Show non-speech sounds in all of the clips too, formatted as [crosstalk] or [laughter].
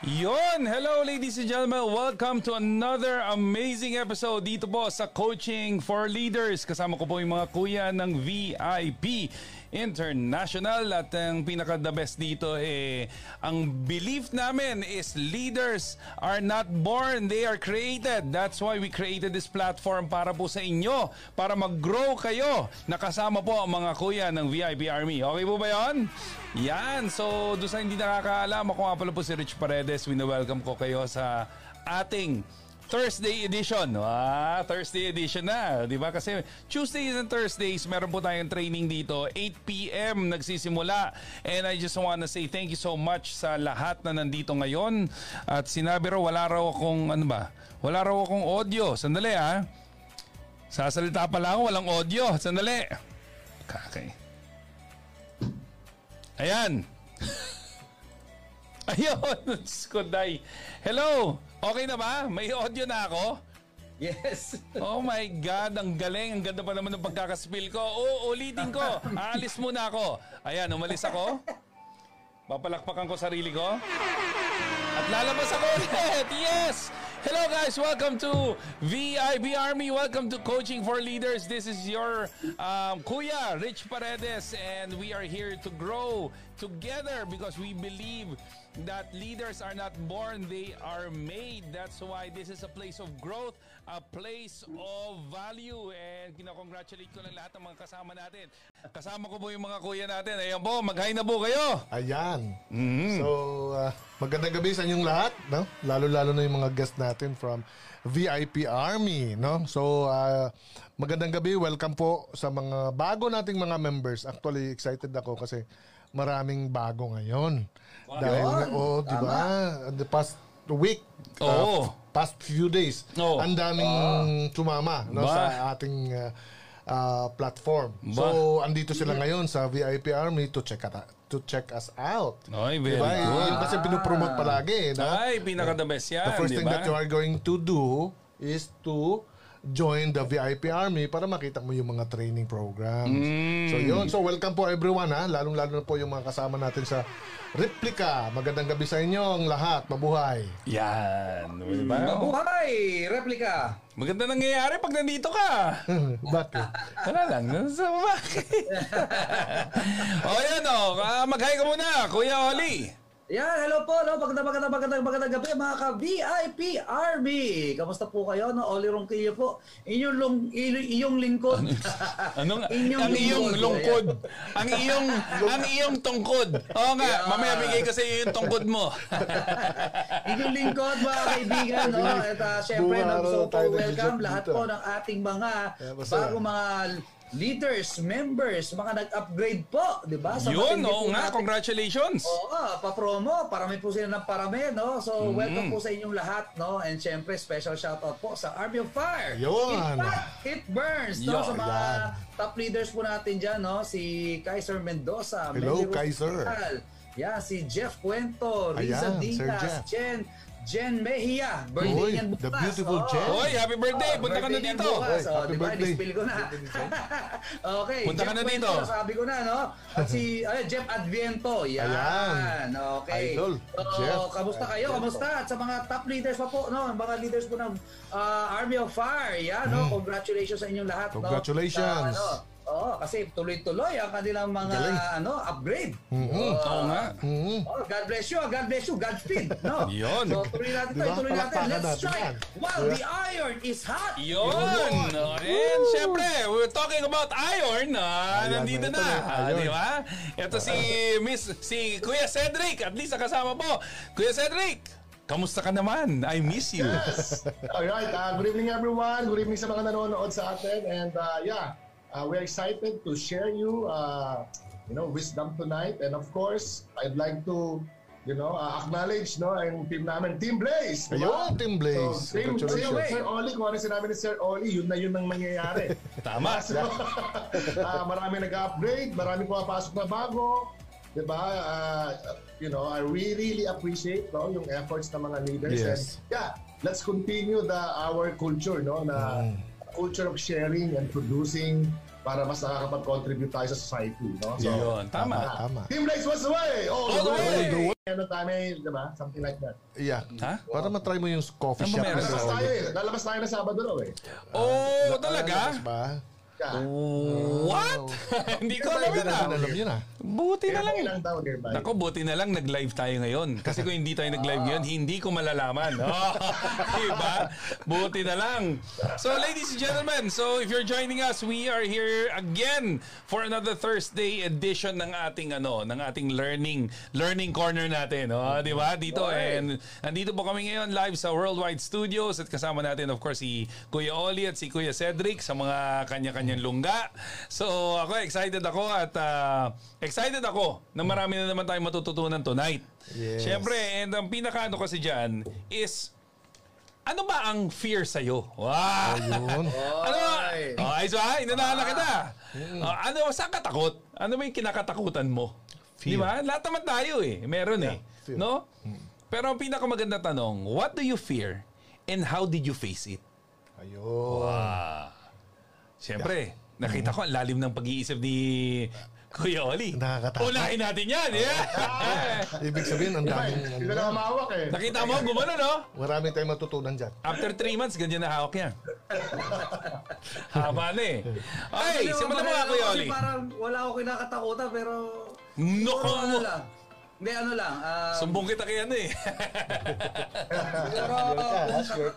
Yon! Hello ladies and gentlemen! Welcome to another amazing episode dito po sa Coaching for Leaders. Kasama ko po yung mga kuya ng VIP International at ang pinaka the best dito eh ang belief namin is leaders are not born, they are created. That's why we created this platform para po sa inyo, para mag-grow kayo. Nakasama po ang mga kuya ng VIP Army. Okay po ba 'yon? Yan. So, doon sa hindi nakakaalam, ako nga pala po si Rich Paredes. Wina-welcome ko kayo sa ating Thursday edition. Ah, Thursday edition na, 'di ba? Kasi Tuesdays and Thursdays meron po tayong training dito. 8 PM nagsisimula. And I just want to say thank you so much sa lahat na nandito ngayon. At sinabi raw wala raw akong ano ba? Wala raw akong audio. Sandali ah. Sasalita pa lang ako, walang audio. Sandali. Okay. Ayan. [laughs] Ayun, [laughs] Skoday. Hello. Okay na ba? May audio na ako? Yes. [laughs] Oh my God, ang galing. Ang ganda pa naman ng pagkakaspill ko. Oo, ulitin ko. Aalis muna ako. Ayan, umalis ako. Papalakpakan ko sarili ko. At lalabas ako ulit. Yes! Hello guys, welcome to VIP Army. Welcome to Coaching for Leaders. This is your um, Kuya, Rich Paredes, and we are here to grow together because we believe that leaders are not born, they are made. That's why this is a place of growth, a place of value. And kinakongratulate ko lang lahat ng mga kasama natin. Kasama ko po yung mga kuya natin. Ayan po, mag-hi na po kayo. Ayan. Mm-hmm. So, uh, magandang gabi sa inyong lahat, no? Lalo-lalo na yung mga guest natin from VIP Army, no? So, uh, magandang gabi. Welcome po sa mga bago nating mga members. Actually, excited ako kasi maraming bago ngayon. Dahil, oh, di ba? The past week, Oo. uh, past few days, Oo. ang daming sumama no, Ba? sa ating uh, uh, platform. Ba? So, andito sila ngayon sa VIP Army to check at to check us out. Ay, very Diba? good. Yun kasi pinupromote palagi. Na? Ay, pinaka the best yan, The first thing di ba? that you are going to do is to join the VIP Army para makita mo yung mga training programs. Mm. So yun. So welcome po everyone ha. Lalong-lalo na po yung mga kasama natin sa Replika. Magandang gabi sa inyo ang lahat. Mabuhay. Yan. Di ba? Mabuhay! Replika! Maganda nangyayari pag nandito ka. [laughs] Bakit? Wala lang. Sa bakit? [laughs] o yan o. Ah, Mag-hi ka muna, Kuya Oli. Yan, hello po, no? Magandang, magandang, magandang, magandang gabi, mga ka-VIP Army! Kamusta po kayo, no? Oli Ronquillo po. Inyong, lung, i- iyong lingkod. Anong [laughs] Inyong ang iyong lungkod? ang iyong ang iyong tungkod. Oo nga, Yeah. mamaya bigay ko sa iyo yung tungkod mo. [laughs] inyong lingkod, mga kaibigan, no? At uh, syempre, no? So, welcome lahat dito. po ng ating mga Yeah, bago mga leaders, members, mga nag-upgrade po, di ba? Sa Yun, oo nga, natin- congratulations. Oo, pa-promo. Parami po sila ng parami, no? So, Mm-hmm. welcome po sa inyong lahat, no? And syempre, special shoutout po sa Army of Fire. Yun. It, it burns, no? Yun, Sa mga yan. top leaders po natin dyan, no? Si Kaiser Mendoza. Hello, Melly Kaiser. Yeah, si Jeff Cuento, Riza Ayan, Diaz, Jeff. Jen, Mejia. Birthday Uy, niyan bukas. the beautiful Oo. Jen. Hoy, happy birthday. Oh, Punta ka na dito. bukas. Hoy, Oh, happy di ba? birthday. Nispill ko na. [laughs] okay. Punta ka Jeff na dito. Cuento, Sabi ko na, no? At si [laughs] ay, Jeff Adviento. Yan. Ayan. Okay. Idol, So, Jeff kamusta kayo? Kamusta? At sa mga top leaders pa po, no? Mga leaders po ng ah, Army of Fire. Yan, no? Congratulations sa inyong lahat, no? Mm. Congratulations. Sa, ano, Oo, kasi tuloy-tuloy ang kanilang mga Galing. ano upgrade. Mhm. Oo. Oo nga. Mhm. Oh, God bless you, God bless you, Godspeed, no? [laughs] Yun. So, tuloy natin to, Diba? tuloy natin. Let's natin strike yan. while the iron is hot. Yun! And syempre, we're talking about iron. Ah, Ayan, nandito ito na. na, Ah, di ba? Ito si [laughs] Miss, si Kuya Cedric. At least nakasama po. Kuya Cedric, kamusta ka naman? I miss you. Alright, uh, good evening everyone. Good evening sa mga nanonood sa atin. And uh, yeah, uh, we're excited to share you, uh, you know, wisdom tonight. And of course, I'd like to, you know, uh, acknowledge no, ang team namin, Team Blaze. di ba? Ayun, Team Blaze. So, team, team Congratulations. Sir Oli, kung ano sinabi ni Sir Oli, yun na yun ang mangyayari. [laughs] Tama. So, [laughs] uh, marami nag-upgrade, marami pumapasok na bago. Diba? Uh, you know, I really, really appreciate no, yung efforts ng mga leaders. Yes. And yeah, let's continue the our culture, no, na culture of sharing and producing para mas nakakapag-contribute tayo sa society. No? Yun, tama. Tama. Team Blaze was the way! All, All the way! ano tayo, may, di ba? Something like that. Yeah. Ha? Para matry mo yung coffee Ano shop. Lalabas tayo eh. Lalabas tayo na Sabado raw eh. Oh, talaga? Lalabas ba? Yeah. What? [laughs] Hindi ko alam yun ah. Alam yun ah. Buti na lang. Nearby lang daw, nearby. Nako, buti na lang nag-live tayo ngayon. Kasi kung hindi tayo nag-live ngayon, hindi ko malalaman. [laughs] Oh, [laughs] diba? Buti na lang. So, ladies and gentlemen, so if you're joining us, we are here again for another Thursday edition ng ating ano, ng ating learning learning corner natin, oh, di ba? Dito and nandito po kami ngayon live sa Worldwide Studios at kasama natin of course si Kuya Oli at si Kuya Cedric sa mga kanya-kanyang lungga. So, ako excited ako at ah, excited ako na marami na naman tayong matututunan tonight. Yes. Siyempre, and ang pinaka ano kasi dyan is ano ba ang fear sa'yo? Wow! Yun. [laughs] Ano. Oh, ay, so, ay, nanala kita. Oh, ano, saan ka takot? Ano ba yung kinakatakutan mo? Di ba? Lahat naman tayo eh. Meron eh. fear. No? Pero ang pinakamaganda tanong, what do you fear and how did you face it? Ayun. Siyempre, nakita ko ang lalim ng pag-iisip ni Kuya Oli. Nakakatakot. Unahin natin yan. Yeah. [laughs] Ibig sabihin, ang daming, Hindi ko na mamawak eh. Nakita mo, gumano, no? maraming tayong matutunan dyan. After three months, ganyan na hawak yan. [laughs] Haba na eh. Ay, Actually, simulan mo nga, Kuya Oli. Parang wala ako kinakatakutan pero... Ano mo. Hindi, ano lang. Um, Sumbong kita kay ano eh. [laughs]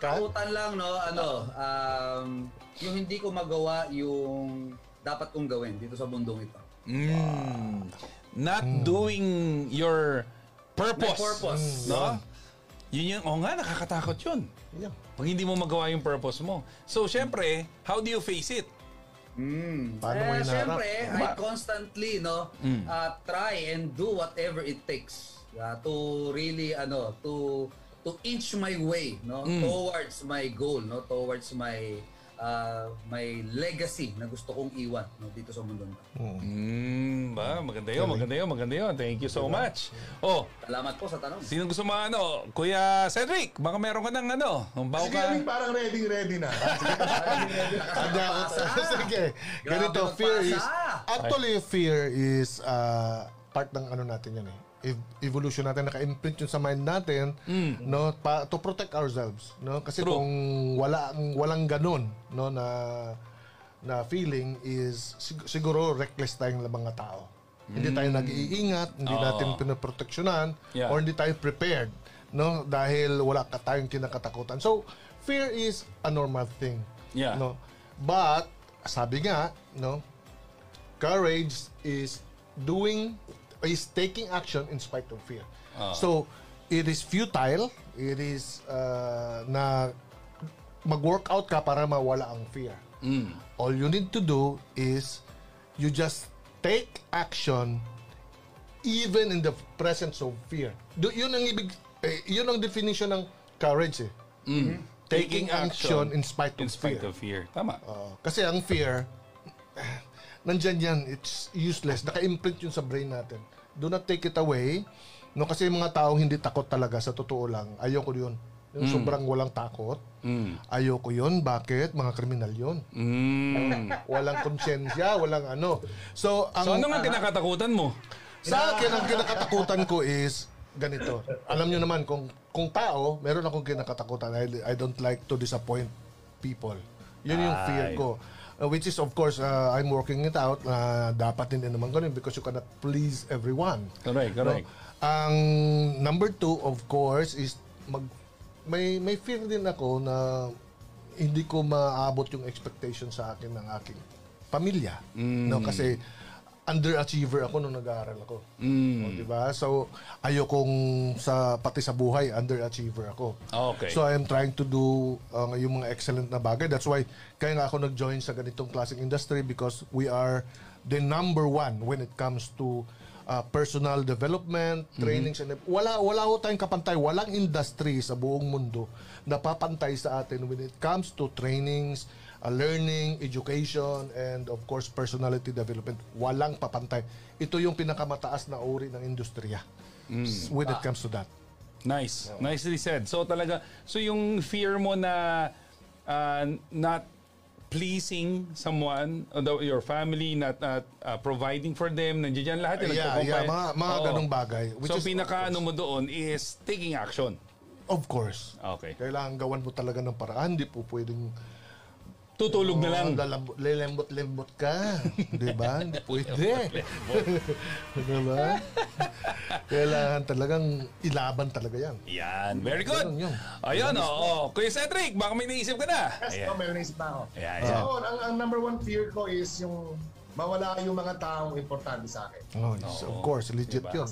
Ka? katakutan lang, no, ano, um, yung hindi ko magawa yung dapat kong gawin dito sa bundong ito. Mm. Not doing your purpose. My purpose. No? Yun yung, oh nga, nakakatakot yun. Yeah. Pag hindi mo magawa yung purpose mo. So, syempre, how do you face it? Mm. Paano mo eh, syempre, I constantly, no, uh, try and do whatever it takes uh, to really, ano, to to inch my way, no, towards my goal, no, towards my uh, my legacy na gusto kong iwan no, dito sa mundo. na. Mm, ba, maganda yun, maganda yun, maganda yun. Thank you so much. Oh, Salamat po sa tanong. sino gusto mga ano? Kuya Cedric, baka meron ka ng ano? Sige, ka. Aling, parang ready ready na. [laughs] Hindi [laughs] ako. [laughs] Sige. Ganito, fear is... Actually, fear is uh, part ng ano natin yan eh. Ev- evolution natin naka-imprint yun sa mind natin no pa, to protect ourselves no kasi True. kung wala walang ganun no na na feeling is sig- siguro reckless tayong mga tao hindi tayo nag-iingat hindi Oo. natin pinoproteksyonan Yeah. or hindi tayo prepared no dahil wala ka tayong kinakatakutan so fear is a normal thing Yeah. no but sabi nga no courage is doing is taking action in spite of fear. So it is futile, it is uh, na mag-workout ka para mawala ang fear. All you need to do is you just take action even in the presence of fear. Do, yun ang ibig eh, yun ang definition ng courage eh. Taking, action, in spite of in spite fear. of fear. Tama. Oo. kasi ang fear, [sighs] nandyan yan, it's useless. Naka-imprint yun sa brain natin. Do not take it away. No, kasi yung mga taong hindi takot talaga, sa totoo lang, ayoko yun. Yung sobrang walang takot, ayoko yun. Bakit? Mga kriminal yun. Mm. [laughs] Walang konsensya, walang ano. So, ang, So, ano nga kinakatakutan mo? sa akin, ang kinakatakutan ko is ganito. Alam nyo naman, kung, kung tao, meron akong kinakatakutan. I, I don't like to disappoint people. Yun yung fear Ay. Uh, which is, of course, uh, I'm working it out. Uh, dapat din naman ganun because you cannot please everyone. Correct, correct. Ang number two, of course, is mag, may, may fear din ako na hindi ko maabot yung expectation sa akin ng aking pamilya. No? Kasi underachiever ako nung nag-aaral ako. O, di ba? So, ayokong sa, pati sa buhay, underachiever ako. Okay. So, I am trying to do uh, yung mga excellent na bagay. That's why, kaya nga ako nag-join sa ganitong klaseng industry because we are the number one when it comes to uh, personal development, trainings, and wala wala ho tayong kapantay, walang industry sa buong mundo na papantay sa atin when it comes to trainings, uh, learning, education, and of course personality development. Walang papantay. Ito yung pinakamataas na uri ng industriya when it comes to that. Nice. Nicely said. So talaga, so yung fear mo na uh, not pleasing someone, uh, the- your family, not, not uh, providing for them, nandiyan dyan lahat yung Yeah, yeah, mga, mga Oo. ganong bagay. Which So is, pinaka ano mo doon is taking action. of course. Okay. Kailangan gawan mo talaga ng paraan. Hindi po pwedeng Tutulog na lang. Oh, lalambot, lelembot-lembot ka. [laughs] Di ba? Hindi pwede. Di ba? Kailangan talagang ilaban talaga yan. Yan, very good. Ganun yun. Ayun, oo. Kuya Cedric, baka may naisip ka na. Yes, Ayan. oh, meron naisip na ako. Ayan, So, ayan. ako, ang, ang number one fear ko is yung mawala yung mga taong importante sa akin. Oh, yes, of course, legit Diba? yun.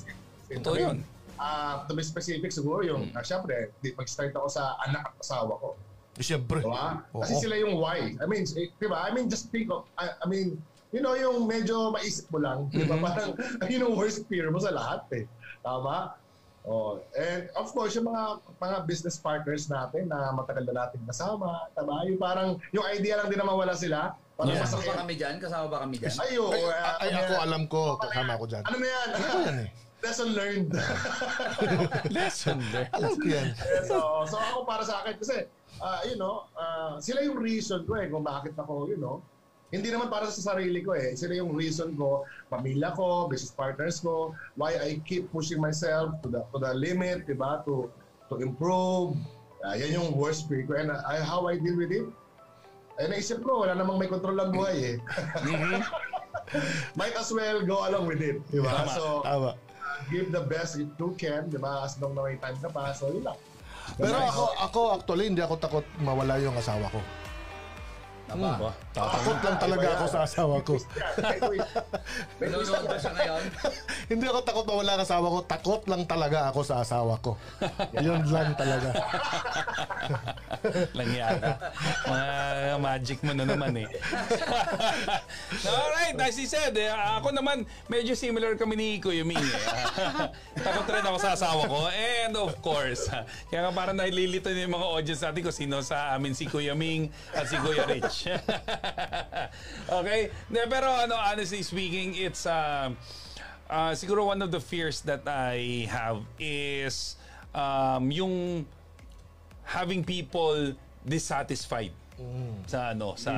Totoo yun. Ah, to be specific siguro yung, Hmm. ah, syempre, di, mag-start ako sa anak at asawa ko. Siyempre. Diba? Kasi sila yung why. I mean, eh, diba? I mean, just think of, I, I mean, you know, yung medyo maisip mo lang, di Mm-hmm. ba? Parang, [laughs] yun yung worst fear mo sa lahat eh. Tama? Oh, and of course, yung mga mga business partners natin na matagal na natin kasama, tama? Yung parang, yung idea lang din na mawala sila, parang Yeah. Kasama ba kami dyan? Kasama ba kami dyan? Ay, oo, Ay, ah, ay, ano ako alam ko, kasama ako dyan. Ano na yan? Ano yan eh? Lesson learned. [laughs] Lesson there. Alam ko yan. so, so ako para sa akin kasi ah, you know, ah, sila yung reason ko eh kung bakit ako, you know, hindi naman para sa sarili ko eh. Sila yung reason ko, pamilya ko, business partners ko, why I keep pushing myself to the to the limit, 'di ba? To to improve. Ah, yan yung worst fear ko and I, how I deal with it. Eh, naisip ko, wala namang may control ang buhay eh. [laughs] Might as well go along with it. Di ba? Tama, So, Tama. Give the best you can, di ba? As long na may time ka pa. So, yun lang. Pero ako, ako actually, hindi ako takot mawala yung asawa ko. Tama. Ba? Takot lang talaga ako sa asawa ko. [laughs] Nanonood ba siya ngayon? [laughs] Hindi ako takot mawala ang asawa ko. Takot lang talaga ako sa asawa ko. Yun lang talaga. [laughs] lang yata. Mga magic mo na naman eh. Alright, as he said, eh, ako naman, medyo similar kami ni Kuya Ming. Eh. Takot rin ako sa asawa ko. And of course, kaya parang nalilito na yung mga audience natin kung sino sa amin si Kuya Ming at si Kuya Rich. [laughs] okay? De, pero ano, honestly speaking, it's um, uh, siguro one of the fears that I have is um, yung having people dissatisfied sa ano sa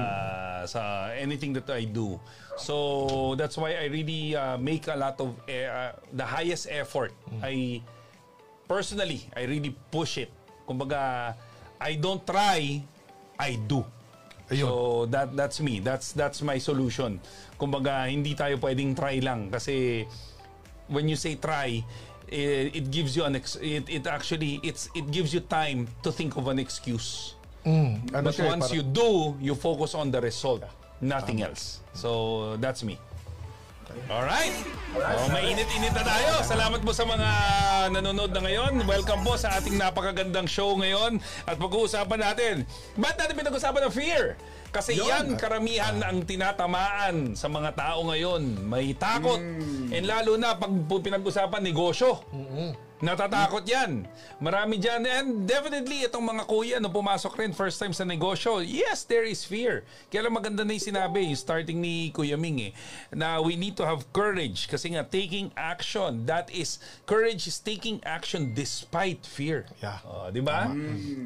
sa anything that I do. So that's why I really uh, make a lot of eh, uh, the highest effort. I personally I really push it. Kumbaga I don't try, I do. Ayun. So that that's me. That's that's my solution. Kumbaga hindi tayo pwedeng try lang kasi when you say try it, it gives you an ex- it, it actually it's it gives you time to think of an excuse. Mm, ano But siya, eh, once parang- you do, you focus on the result, nothing else. So that's me. Alright. Oh, mainit-init na tayo. Salamat po sa mga nanonood na ngayon. Welcome po sa ating napakagandang show ngayon. At pag-uusapan natin, ba't natin pinag-usapan ng fear? Kasi yan karamihan ang tinatamaan sa mga tao ngayon. May takot. And lalo na pag pinag-usapan negosyo. Natatakot yan. Marami dyan. And definitely, itong mga kuya na pumasok rin first time sa negosyo, yes, there is fear. Kaya lang maganda na yung sinabi, yung starting ni Kuya Ming eh, na we need to have courage. Kasi nga, taking action, that is, courage is taking action despite fear. Yeah. Oh, di ba?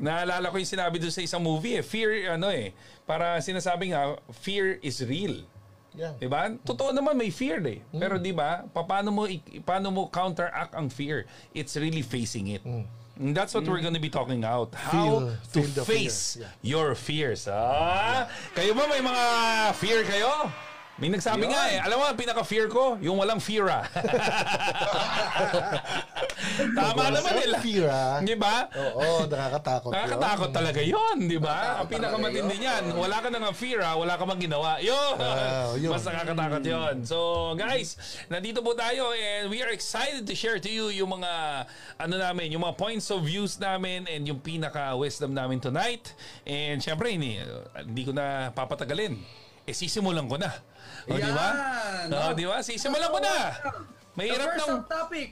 Naalala ko yung sinabi doon sa isang movie eh, fear, ano eh, para sinasabi nga, fear is real. Yeah. 'Di ba? Totoo naman may fear eh. Pero 'di ba? Paano mo paano mo counteract ang fear? It's really facing it. And that's what we're gonna be talking out. How Feel- to feel the fear. face your fears. Ah, kayo ba may mga fear kayo? May nagsabi nga eh, alam mo, ang pinaka-fear ko, yung walang fear ah. [laughs] Tama naman nila. Fear, ah. Di ba? Oo, nakakatakot. yun. Nakakatakot talaga yon, di ba? Ang pinakamatindi niyan, wala ka nang fear ha, wala ka mang ginawa. Yun! Ah, yun. Mas nakakatakot yon. So, guys, nandito po tayo and we are excited to share to you yung mga, ano namin, yung mga points of views namin and yung pinaka-wisdom namin tonight. And syempre, hindi, hindi ko na papatagalin eh sisimulan ko na. O, Yan. di ba? O, di ba? Sisimulan ko na. Mahirap The first ng... topic.